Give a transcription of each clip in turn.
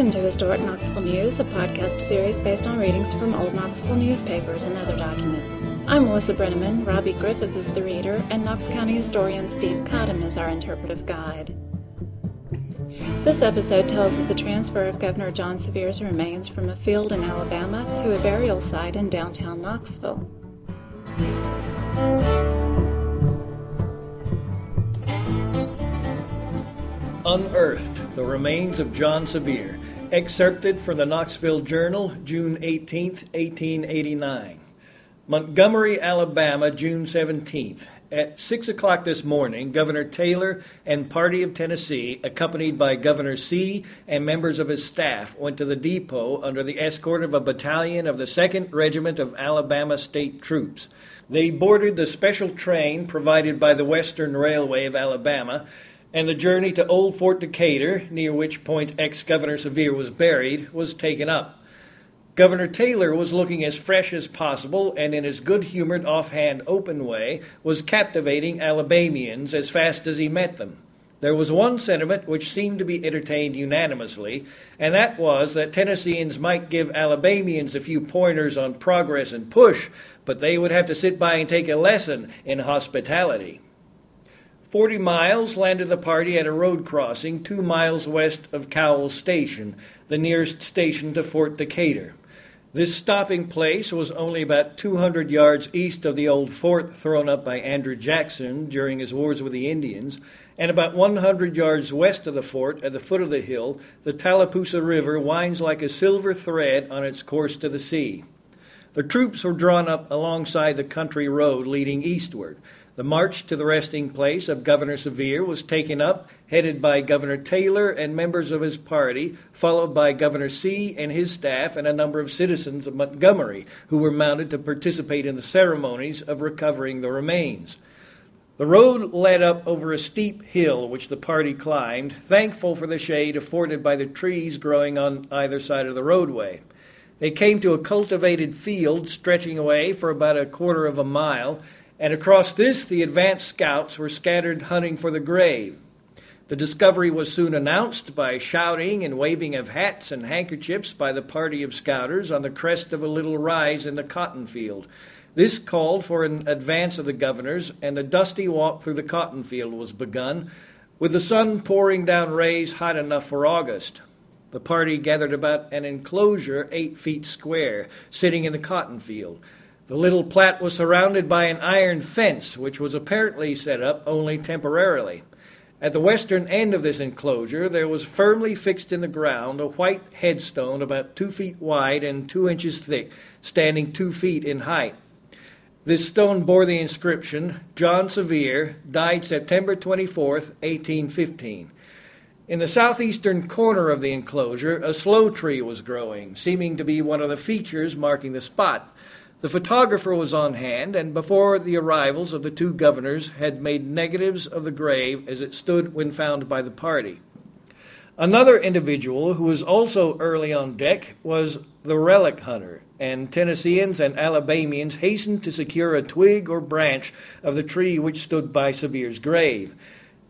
Welcome to Historic Knoxville News, the podcast series based on readings from old Knoxville newspapers and other documents. I'm Melissa Brenneman, Robbie Griffith is the reader, and Knox County historian Steve Cotham is our interpretive guide. This episode tells of the transfer of Governor John Sevier's remains from a field in Alabama to a burial site in downtown Knoxville. Unearthed The Remains of John Sevier, excerpted from the Knoxville Journal, June 18, 1889. Montgomery, Alabama, June 17th. At 6 o'clock this morning, Governor Taylor and party of Tennessee, accompanied by Governor Seay. and members of his staff, went to the depot under the escort of a battalion of the 2nd Regiment of Alabama State Troops. They boarded the special train provided by the Western Railway of Alabama and the journey to Old Fort Decatur, near which point ex Governor Sevier was buried, was taken up. Governor Taylor was looking as fresh as possible and, in his good humored, offhand, open way, was captivating Alabamians as fast as he met them. There was one sentiment which seemed to be entertained unanimously, and that was that Tennesseans might give Alabamians a few pointers on progress and push, but they would have to sit by and take a lesson in hospitality. Forty miles landed the party at a road crossing two miles west of Cowles Station, the nearest station to Fort Decatur. This stopping place was only about 200 yards east of the old fort thrown up by Andrew Jackson during his wars with the Indians, and about 100 yards west of the fort, at the foot of the hill, the Tallapoosa River winds like a silver thread on its course to the sea. The troops were drawn up alongside the country road leading eastward. The march to the resting place of Governor Sevier was taken up, headed by Governor Taylor and members of his party, followed by Governor Seay. and his staff and a number of citizens of Montgomery who were mounted to participate in the ceremonies of recovering the remains. The road led up over a steep hill which the party climbed, thankful for the shade afforded by the trees growing on either side of the roadway. They came to a cultivated field stretching away for about a quarter of a mile and across this the advance scouts were scattered hunting for the grave. The discovery was soon announced by shouting and waving of hats and handkerchiefs by the party of scouters on the crest of a little rise in the cotton field. This called for an advance of the governors, and the dusty walk through the cotton field was begun, with the sun pouring down rays hot enough for August. The party gathered about an enclosure eight feet square, sitting in the cotton field. The little plat was surrounded by an iron fence, which was apparently set up only temporarily. At the western end of this enclosure, there was firmly fixed in the ground a white headstone about two feet wide and two inches thick, standing two feet in height. This stone bore the inscription John Sevier, died September 24, 1815. In the southeastern corner of the enclosure, a sloe tree was growing, seeming to be one of the features marking the spot. The photographer was on hand, and before the arrivals of the two governors, had made negatives of the grave as it stood when found by the party. Another individual who was also early on deck was the relic hunter, and Tennesseans and Alabamians hastened to secure a twig or branch of the tree which stood by Sevier's grave.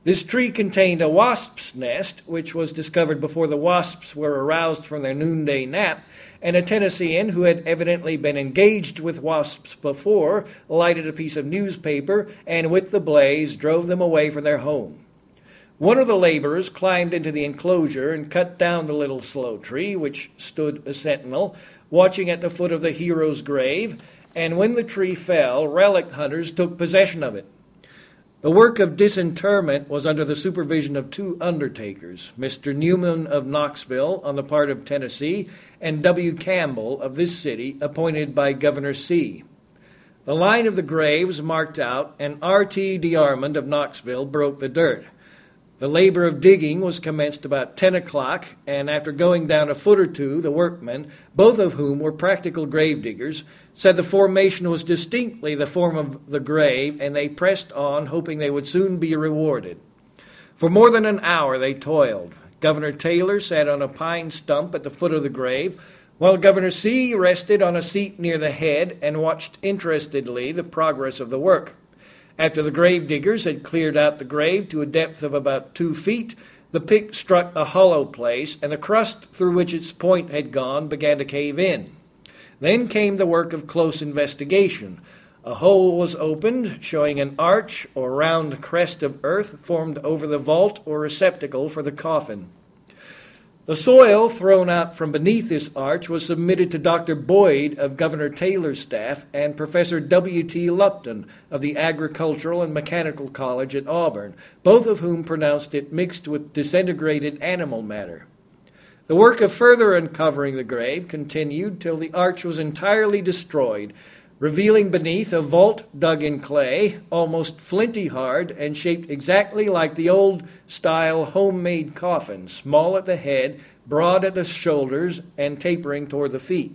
This tree contained a wasp's nest, which was discovered before the wasps were aroused from their noonday nap, and a Tennessean who had evidently been engaged with wasps before lighted a piece of newspaper and with the blaze drove them away from their home. One of the laborers climbed into the enclosure and cut down the little sloe tree, which stood a sentinel, watching at the foot of the hero's grave, and when the tree fell, relic hunters took possession of it. The work of disinterment was under the supervision of two undertakers, Mr. Newman of Knoxville on the part of Tennessee, and W. Campbell of this city, appointed by Governor Seay. The line of the graves marked out, and R.T. DeArmond of Knoxville broke the dirt. The labor of digging was commenced about 10 o'clock, and after going down a foot or two, the workmen, both of whom were practical grave diggers, said the formation was distinctly the form of the grave, and they pressed on, hoping they would soon be rewarded. For more than an hour they toiled. Governor Taylor sat on a pine stump at the foot of the grave, while Governor Seay rested on a seat near the head and watched interestedly the progress of the work. After the grave diggers had cleared out the grave to a depth of about two feet, the pick struck a hollow place, and the crust through which its point had gone began to cave in. Then came the work of close investigation. A hole was opened, showing an arch or round crest of earth formed over the vault or receptacle for the coffin. The soil thrown out from beneath this arch was submitted to Dr. Boyd of Governor Taylor's staff and Professor W.T. Lupton of the Agricultural and Mechanical College at Auburn, both of whom pronounced it mixed with disintegrated animal matter. The work of further uncovering the grave continued till the arch was entirely destroyed revealing beneath a vault dug in clay, almost flinty hard, and shaped exactly like the old style homemade coffin, small at the head, broad at the shoulders, and tapering toward the feet.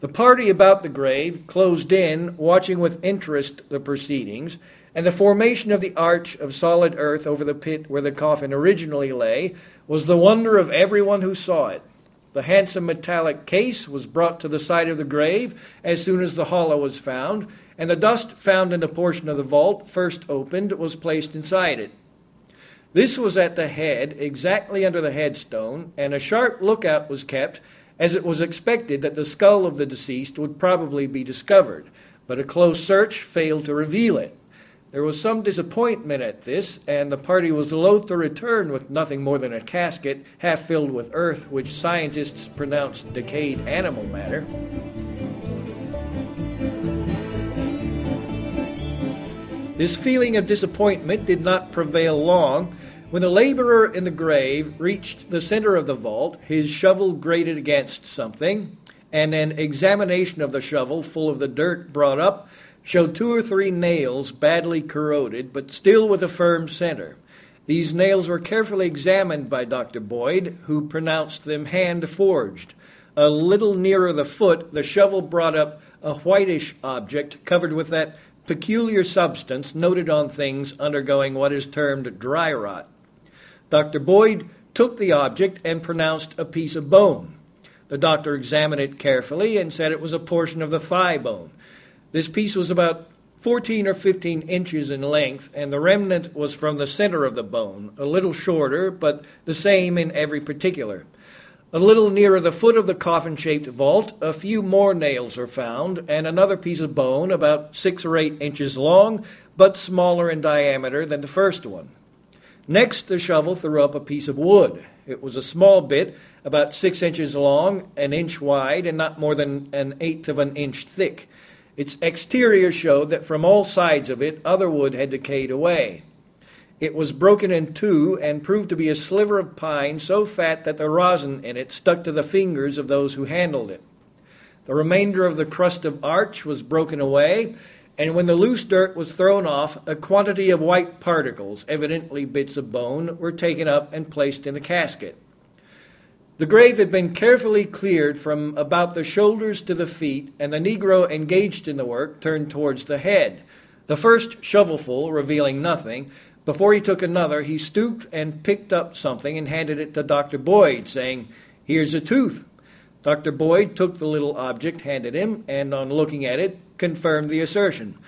The party about the grave closed in, watching with interest the proceedings, and the formation of the arch of solid earth over the pit where the coffin originally lay was the wonder of everyone who saw it. The handsome metallic case was brought to the side of the grave as soon as the hollow was found, and the dust found in the portion of the vault first opened was placed inside it. This was at the head, exactly under the headstone, and a sharp lookout was kept, as it was expected that the skull of the deceased would probably be discovered, but a close search failed to reveal it. There was some disappointment at this, and the party was loath to return with nothing more than a casket half filled with earth, which scientists pronounced decayed animal matter. This feeling of disappointment did not prevail long. When the laborer in the grave reached the center of the vault, his shovel grated against something, and an examination of the shovel, full of the dirt brought up, showed two or three nails badly corroded, but still with a firm center. These nails were carefully examined by Dr. Boyd, who pronounced them hand forged. A little nearer the foot, the shovel brought up a whitish object covered with that peculiar substance noted on things undergoing what is termed dry rot. Dr. Boyd took the object and pronounced a piece of bone. The doctor examined it carefully and said it was a portion of the thigh bone. This piece was about 14 or 15 inches in length, and the remnant was from the center of the bone, a little shorter, but the same in every particular. A little nearer the foot of the coffin shaped vault, a few more nails are found, and another piece of bone about six or eight inches long, but smaller in diameter than the first one. Next, the shovel threw up a piece of wood. It was a small bit, about six inches long, an inch wide, and not more than an eighth of an inch thick. Its exterior showed that from all sides of it other wood had decayed away. It was broken in two and proved to be a sliver of pine so fat that the rosin in it stuck to the fingers of those who handled it. The remainder of the crust of arch was broken away, and when the loose dirt was thrown off, a quantity of white particles, evidently bits of bone, were taken up and placed in the casket. The grave had been carefully cleared from about the shoulders to the feet, and the Negro engaged in the work turned towards the head. The first shovelful revealing nothing. Before he took another, he stooped and picked up something and handed it to Dr. Boyd, saying, Here's a tooth. Dr. Boyd took the little object handed him, and on looking at it, confirmed the assertion.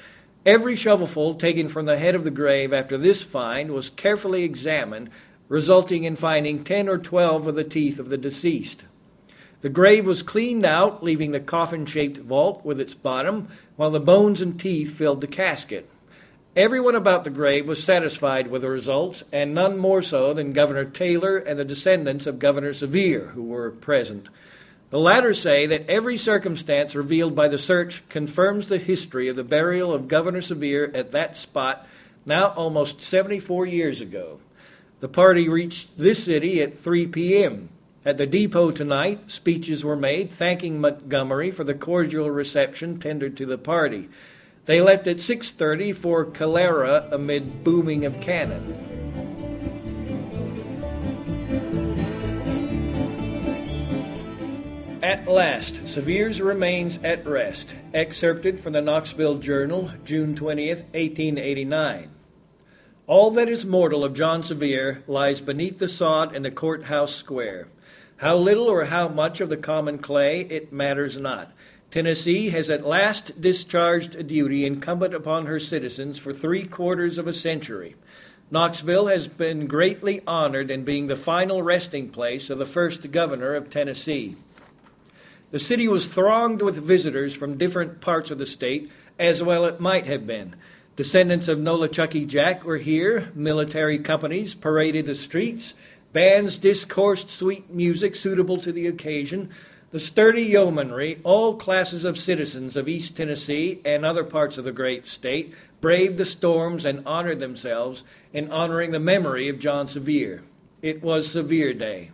Every shovelful taken from the head of the grave after this find was carefully examined resulting in finding 10 or 12 of the teeth of the deceased. The grave was cleaned out, leaving the coffin shaped vault with its bottom, while the bones and teeth filled the casket. Everyone about the grave was satisfied with the results, and none more so than Governor Taylor and the descendants of Governor Sevier, who were present. The latter say that every circumstance revealed by the search confirms the history of the burial of Governor Sevier at that spot now almost 74 years ago. The party reached this city at 3 p.m. At the depot tonight, speeches were made thanking Montgomery for the cordial reception tendered to the party. They left at 6:30 for Calera amid booming of cannon. At last, Sevier's remains at rest. Excerpted from the Knoxville Journal, June 20th, 1889. All that is mortal of John Sevier lies beneath the sod in the courthouse square. How little or how much of the common clay, it matters not. Tennessee has at last discharged a duty incumbent upon her citizens for three quarters of a century. Knoxville has been greatly honored in being the final resting place of the first governor of Tennessee. The city was thronged with visitors from different parts of the state, as well it might have been. Descendants of Nolichucky Jack were here, military companies paraded the streets, bands discoursed sweet music suitable to the occasion, the sturdy yeomanry, all classes of citizens of East Tennessee and other parts of the great state, braved the storms and honored themselves in honoring the memory of John Sevier. It was Sevier Day.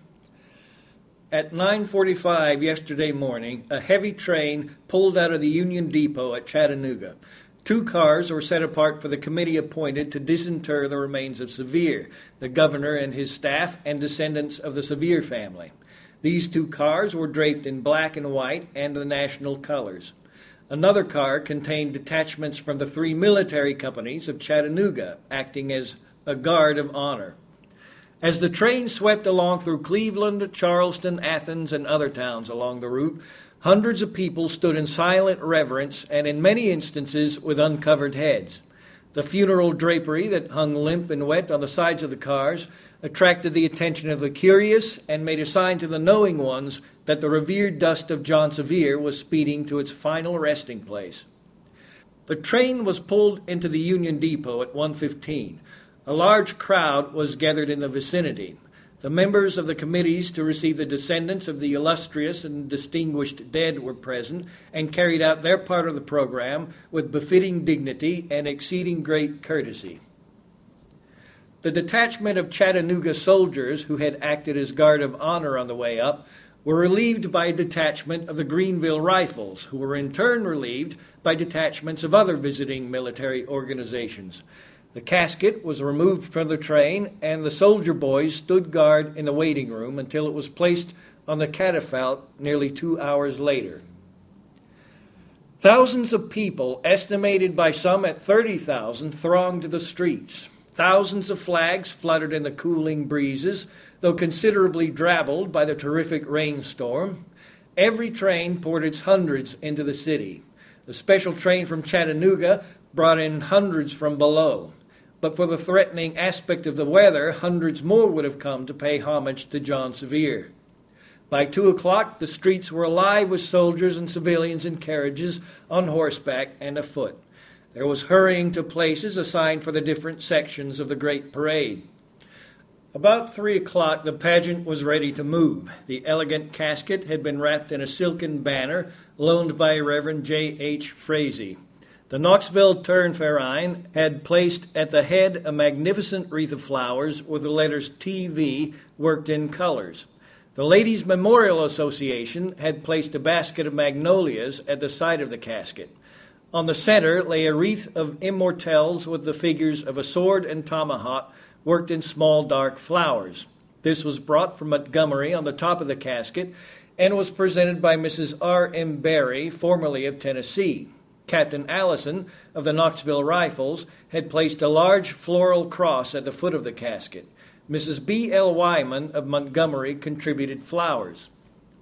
At 9:45 yesterday morning, a heavy train pulled out of the Union Depot at Chattanooga. Two cars were set apart for the committee appointed to disinter the remains of Sevier, the governor and his staff, and descendants of the Sevier family. These two cars were draped in black and white and the national colors. Another car contained detachments from the three military companies of Chattanooga, acting as a guard of honor. As the train swept along through Cleveland, Charleston, Athens, and other towns along the route, hundreds of people stood in silent reverence and, in many instances, with uncovered heads. The funeral drapery that hung limp and wet on the sides of the cars attracted the attention of the curious and made a sign to the knowing ones that the revered dust of John Sevier was speeding to its final resting place. The train was pulled into the Union Depot at 1:15. A large crowd was gathered in the vicinity. The members of the committees to receive the descendants of the illustrious and distinguished dead were present and carried out their part of the program with befitting dignity and exceeding great courtesy. The detachment of Chattanooga soldiers who had acted as guard of honor on the way up were relieved by a detachment of the Greenville Rifles, who were in turn relieved by detachments of other visiting military organizations. The casket was removed from the train, and the soldier boys stood guard in the waiting room until it was placed on the catafalque nearly two hours later. Thousands of people, estimated by some at 30,000, thronged the streets. Thousands of flags fluttered in the cooling breezes, though considerably drabbled by the terrific rainstorm. Every train poured its hundreds into the city. The special train from Chattanooga brought in hundreds from below. But for the threatening aspect of the weather, hundreds more would have come to pay homage to John Sevier. By two o'clock, the streets were alive with soldiers and civilians in carriages, on horseback, and afoot. There was hurrying to places assigned for the different sections of the great parade. About three o'clock, the pageant was ready to move. The elegant casket had been wrapped in a silken banner loaned by Reverend J. H. Frazee. The Knoxville Turnverein had placed at the head a magnificent wreath of flowers with the letters TV worked in colors. The Ladies' Memorial Association had placed a basket of magnolias at the side of the casket. On the center lay a wreath of immortelles with the figures of a sword and tomahawk worked in small dark flowers. This was brought from Montgomery on the top of the casket and was presented by Mrs. R. M. Berry, formerly of Tennessee. Captain Allison of the Knoxville Rifles had placed a large floral cross at the foot of the casket. Mrs. B. L. Wyman of Montgomery contributed flowers.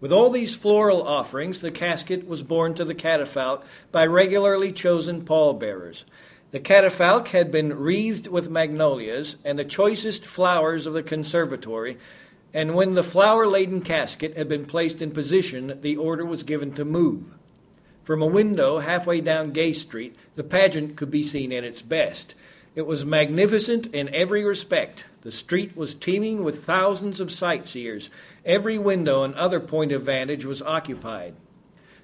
With all these floral offerings, the casket was borne to the catafalque by regularly chosen pallbearers. The catafalque had been wreathed with magnolias and the choicest flowers of the conservatory, and when the flower laden casket had been placed in position, the order was given to move. From a window halfway down Gay Street, the pageant could be seen at its best. It was magnificent in every respect. The street was teeming with thousands of sightseers. Every window and other point of vantage was occupied.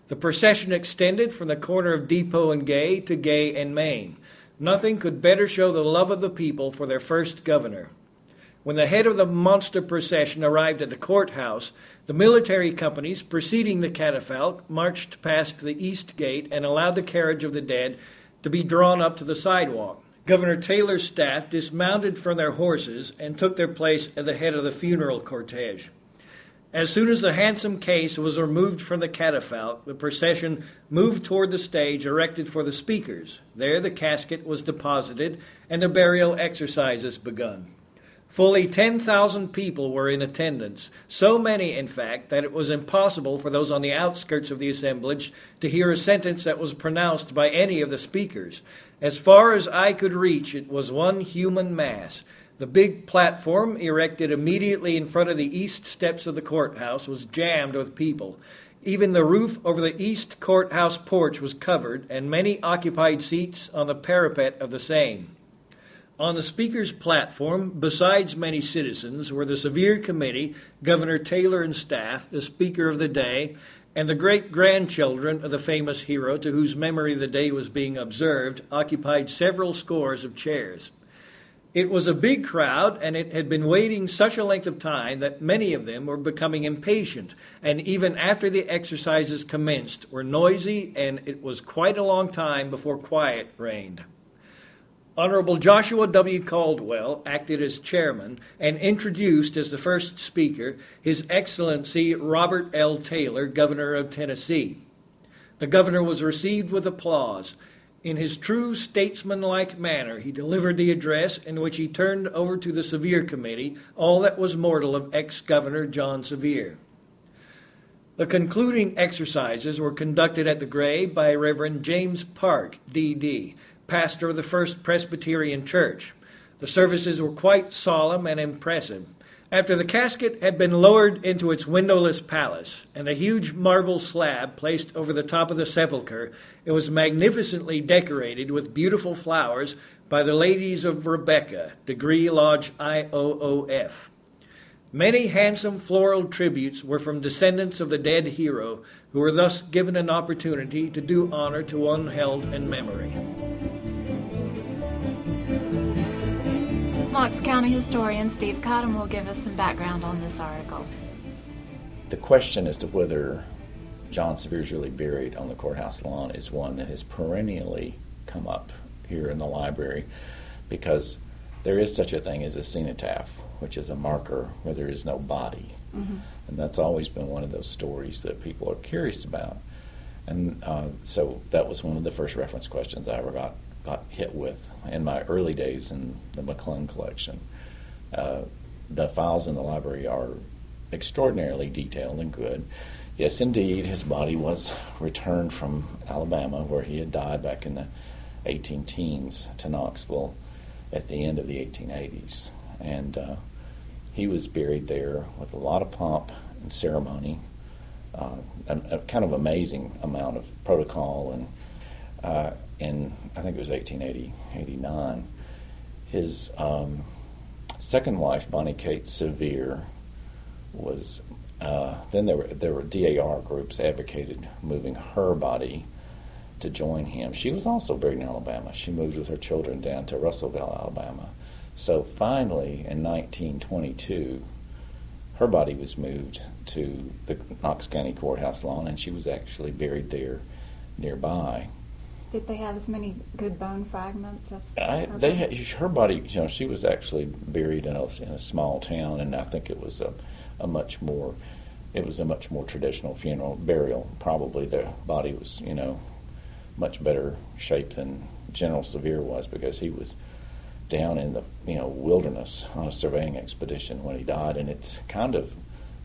The procession extended from the corner of Depot and Gay to Gay and Main. Nothing could better show the love of the people for their first governor. When the head of the monster procession arrived at the courthouse, the military companies preceding the catafalque marched past the east gate and allowed the carriage of the dead to be drawn up to the sidewalk. Governor Taylor's staff dismounted from their horses and took their place at the head of the funeral cortege. As soon as the handsome case was removed from the catafalque, the procession moved toward the stage erected for the speakers. There the casket was deposited and the burial exercises begun. Fully 10,000 people were in attendance, so many, in fact, that it was impossible for those on the outskirts of the assemblage to hear a sentence that was pronounced by any of the speakers. As far as I could reach, it was one human mass. The big platform, erected immediately in front of the east steps of the courthouse, was jammed with people. Even the roof over the east courthouse porch was covered, and many occupied seats on the parapet of the same. On the Speaker's platform, besides many citizens, were the Sevier Committee, Governor Taylor and staff, the Speaker of the day, and the great grandchildren of the famous hero to whose memory the day was being observed occupied several scores of chairs. It was a big crowd, and it had been waiting such a length of time that many of them were becoming impatient, and even after the exercises commenced, were noisy, and it was quite a long time before quiet reigned. Honorable Joshua W. Caldwell acted as chairman and introduced as the first speaker His Excellency Robert L. Taylor, Governor of Tennessee. The governor was received with applause. In his true statesmanlike manner, he delivered the address in which he turned over to the Sevier Committee all that was mortal of ex Governor John Sevier. The concluding exercises were conducted at the grave by Reverend James Park, D.D., pastor of the First Presbyterian Church. The services were quite solemn and impressive. After the casket had been lowered into its windowless palace, and the huge marble slab placed over the top of the sepulchre, it was magnificently decorated with beautiful flowers by the ladies of Rebekah, Degree Lodge IOOF. Many handsome floral tributes were from descendants of the dead hero, who were thus given an opportunity to do honor to one held in memory. Knox County historian Steve Cotham will give us some background on this article. The question as to whether John Sevier is really buried on the courthouse lawn is one that has perennially come up here in the library because there is such a thing as a cenotaph, which is a marker where there is no body. Mm-hmm. And that's always been one of those stories that people are curious about. And uh, so that was one of the first reference questions I ever got got hit with in my early days in the McClung collection. Uh, the files in the library are extraordinarily detailed and good. Yes, indeed, his body was returned from Alabama, where he had died back in the 18 teens, to Knoxville at the end of the 1880s. And uh, he was buried there with a lot of pomp and ceremony, uh, a, a, kind of amazing amount of protocol and uh, in I think it was 1880, 89. His um, second wife, Bonnie Kate Sevier, was uh, then there were there were DAR groups advocated moving her body to join him. She was also buried in Alabama. She moved with her children down to Russellville, Alabama. So finally, in 1922, her body was moved to the Knox County Courthouse lawn, and she was actually buried there nearby. Did they have as many good bone fragments of I, her they body? Had, her body, you know, she was actually buried in a, in a small town, and I think it was a, a much more, it was a much more traditional funeral burial. Probably the body was, you know, much better shape than General Sevier was because he was down in the you know wilderness on a surveying expedition when he died, and it's kind of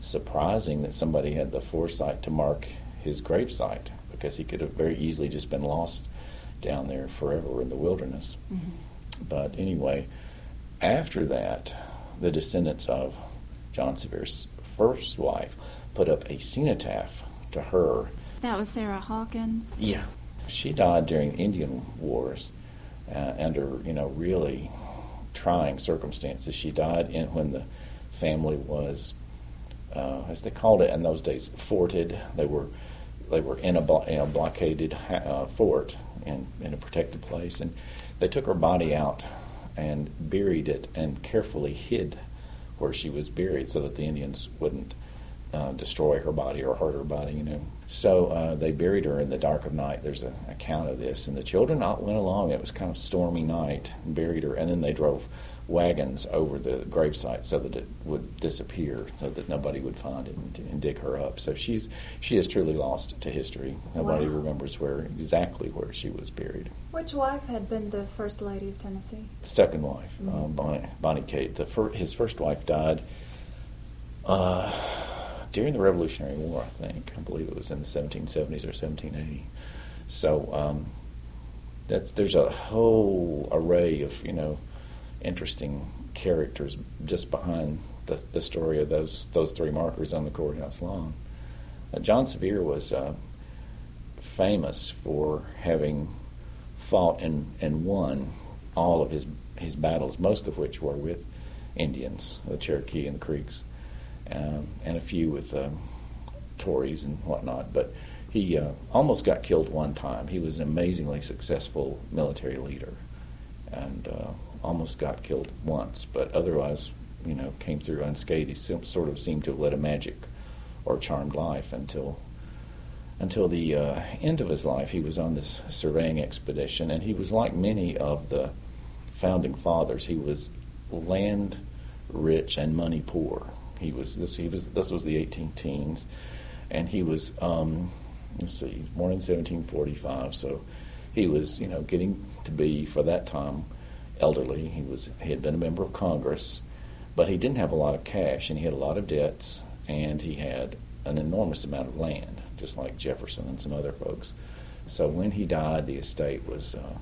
surprising that somebody had the foresight to mark his gravesite because he could have very easily just been lost down there forever in the wilderness. Mm-hmm. But anyway, after that, the descendants of John Sevier's first wife put up a cenotaph to her. That was Sarah Hawkins? Yeah. She died during Indian Wars uh, under, you know, really trying circumstances. She died in, when the family was, uh, as they called it in those days, forted. They were they were in a, in a blockaded uh, fort in, in a protected place, and they took her body out and buried it and carefully hid where she was buried so that the Indians wouldn't uh, destroy her body or hurt her body, you know. So uh, they buried her in the dark of night. There's an account of this, and the children all went along. It was kind of stormy night, and buried her, and then they drove wagons over the gravesite so that it would disappear, so that nobody would find it and, and dig her up. So she's she is truly lost to history. Nobody wow. remembers where exactly where she was buried. Which wife had been the first lady of Tennessee? The second wife, mm-hmm. uh, Bonnie, Bonnie Kate. The fir- his first wife died. Uh, during the Revolutionary War, I think. I believe it was in the 1770s or 1780. So um, that's, there's a whole array of, you know, interesting characters just behind the, the story of those those three markers on the courthouse lawn. Uh, John Sevier was uh, famous for having fought and, and won all of his his battles, most of which were with Indians, the Cherokee and the Creeks, um, and a few with um, Tories and whatnot. But he uh, almost got killed one time. He was an amazingly successful military leader, and uh, almost got killed once, but otherwise, you know, came through unscathed. He sort of seemed to have led a magic or charmed life until until the uh, end of his life. He was on this surveying expedition, and he was like many of the founding fathers. He was land rich and money poor. He was this. He was this was the 18 teens, and he was. Um, let's see, born in 1745, so he was, you know, getting to be for that time elderly. He was he had been a member of Congress, but he didn't have a lot of cash, and he had a lot of debts, and he had an enormous amount of land, just like Jefferson and some other folks. So when he died, the estate was uh,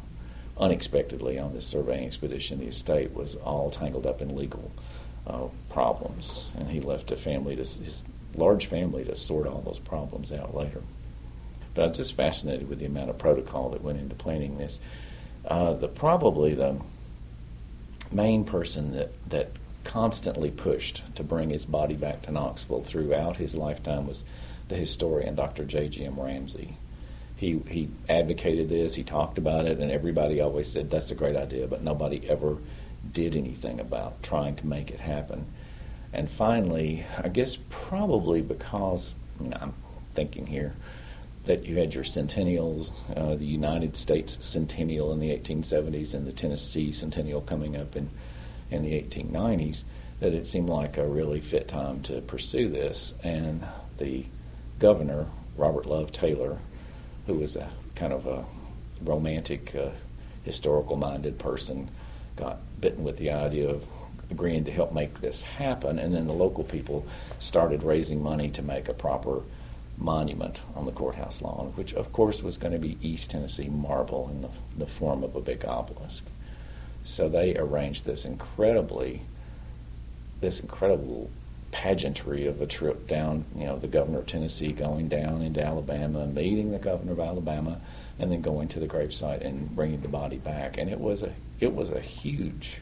unexpectedly on this surveying expedition. The estate was all tangled up in legal uh, problems, and he left a family to his large family to sort all those problems out later. But I was just fascinated with the amount of protocol that went into planning this. Uh, the probably the main person that, that constantly pushed to bring his body back to Knoxville throughout his lifetime was the historian Dr. J.G.M. Ramsey. He, he advocated this, he talked about it, and everybody always said that's a great idea, but nobody ever did anything about trying to make it happen. And finally, I guess probably because, you know, I'm thinking here, that you had your centennials, uh, the United States centennial in the 1870s and the Tennessee centennial coming up in, in the 1890s, that it seemed like a really fit time to pursue this. And the governor, Robert Love Taylor, who was a kind of a romantic, uh, historical minded person, got bitten with the idea of agreeing to help make this happen. And then the local people started raising money to make a proper monument on the courthouse lawn, which of course was going to be East Tennessee marble in the, the form of a big obelisk. So they arranged this incredibly, this incredible pageantry of a trip down, you know, the governor of Tennessee going down into Alabama, meeting the governor of Alabama, and then going to the gravesite and bringing the body back. And it was a, it was a huge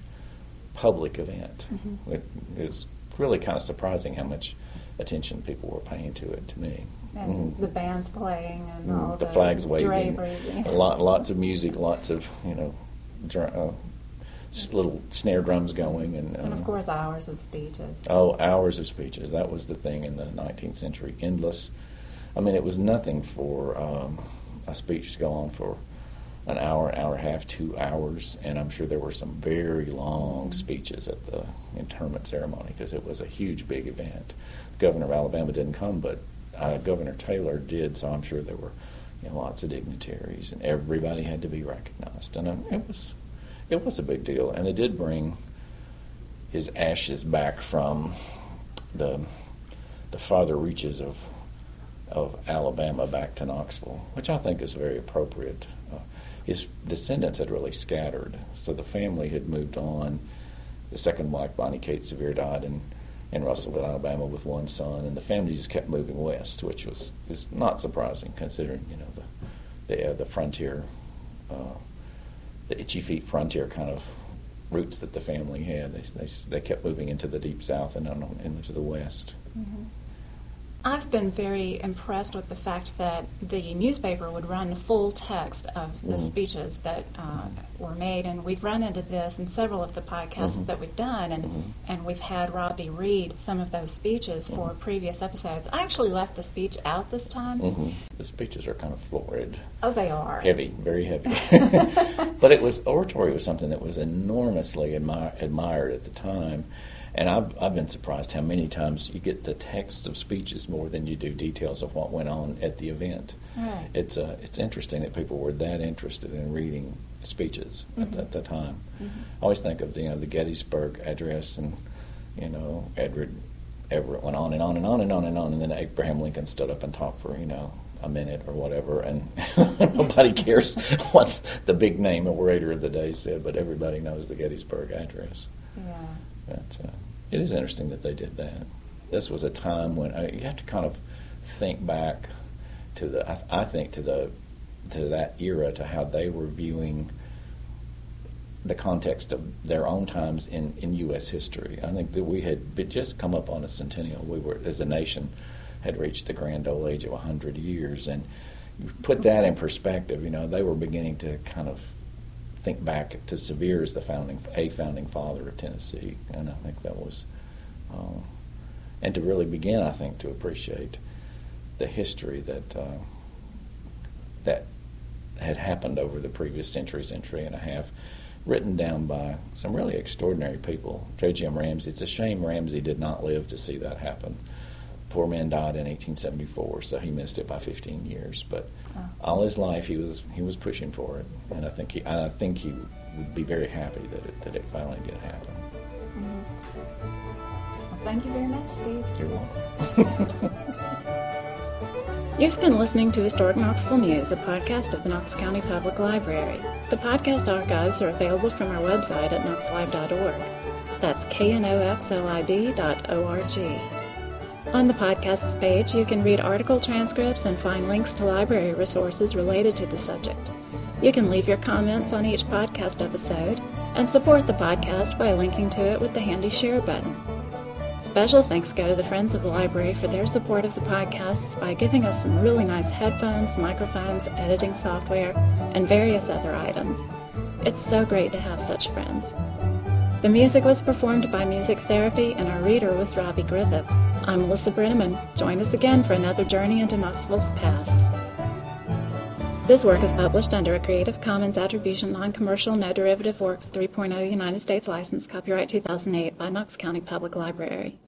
public event. Mm-hmm. It, it was really kind of surprising how much attention people were paying to it to me. And mm. the bands playing and mm. all the, the flags waving, lot, lots of music, lots of you know, dr- uh, little snare drums going, and, uh, and of uh, course hours of speeches. Oh, hours of speeches. That was the thing in the 19th century. Endless. I mean, it was nothing for um, a speech to go on for an hour, hour and a half, two hours, and I'm sure there were some very long speeches at the interment ceremony because it was a huge, big event. The governor of Alabama didn't come, but uh, Governor Taylor did, so I'm sure there were you know, lots of dignitaries, and everybody had to be recognized, and um, it was it was a big deal, and it did bring his ashes back from the the farther reaches of of Alabama back to Knoxville, which I think is very appropriate. His descendants had really scattered, so the family had moved on. The second wife, Bonnie Kate Sevier, died in in Russellville, Alabama, with one son, and the family just kept moving west, which was is not surprising considering you know the the, uh, the frontier, uh, the itchy feet frontier kind of roots that the family had. They they, they kept moving into the deep south and then into the west. Mm-hmm. I've been very impressed with the fact that the newspaper would run full text of the mm-hmm. speeches that uh, were made, and we've run into this in several of the podcasts mm-hmm. that we've done, and mm-hmm. and we've had Robbie read some of those speeches for mm-hmm. previous episodes. I actually left the speech out this time. Mm-hmm. The speeches are kind of florid. Oh, they are heavy, very heavy. but it was oratory was something that was enormously admi- admired at the time and I've, I've been surprised how many times you get the texts of speeches more than you do details of what went on at the event. Right. It's uh, it's interesting that people were that interested in reading speeches mm-hmm. at, at, the time. Mm-hmm. I always think of the, you know the Gettysburg Address and you know Edward Everett went on and on and on and on and on, and then Abraham Lincoln stood up and talked for you know a minute or whatever, and nobody cares what the big name orator of the day said, but everybody knows the Gettysburg Address. Yeah. But uh, it is interesting that they did that. This was a time when uh, you have to kind of think back to the, I, I think to the, to that era, to how they were viewing the context of their own times in, in U.S. history. I think that we had just come up on a centennial. We were, as a nation, had reached the grand old age of 100 years. And you put that in perspective, you know, they were beginning to kind of think back to Sevier as the founding, a founding father of Tennessee. And I think that was, uh, and to really begin, I think, to appreciate the history that, uh, that had happened over the previous century, century and a half written down by some really extraordinary people. J. M. Ramsey. It's a shame Ramsey did not live to see that happen. Poor man died in 1874, so he missed it by 15 years. But oh. all his life, he was he was pushing for it, and I think he I think he would be very happy that it that it finally did happen. Mm-hmm. Well, thank you very much, Steve. You're welcome. You've been listening to Historic Knoxville News, a podcast of the Knox County Public Library. The podcast archives are available from our website at knoxlib.org. That's knoxlib.org. On the podcasts page, you can read article transcripts and find links to library resources related to the subject. You can leave your comments on each podcast episode and support the podcast by linking to it with the handy share button. Special thanks go to the Friends of the Library for their support of the podcasts by giving us some really nice headphones, microphones, editing software, and various other items. It's so great to have such friends. The music was performed by Music Therapy, and our reader was Robbie Griffith. I'm Melissa Brenneman. Join us again for another journey into Knoxville's past. This work is published under a Creative Commons Attribution Non-Commercial No Derivative Works 3.0 United States license, copyright 2008 by Knox County Public Library.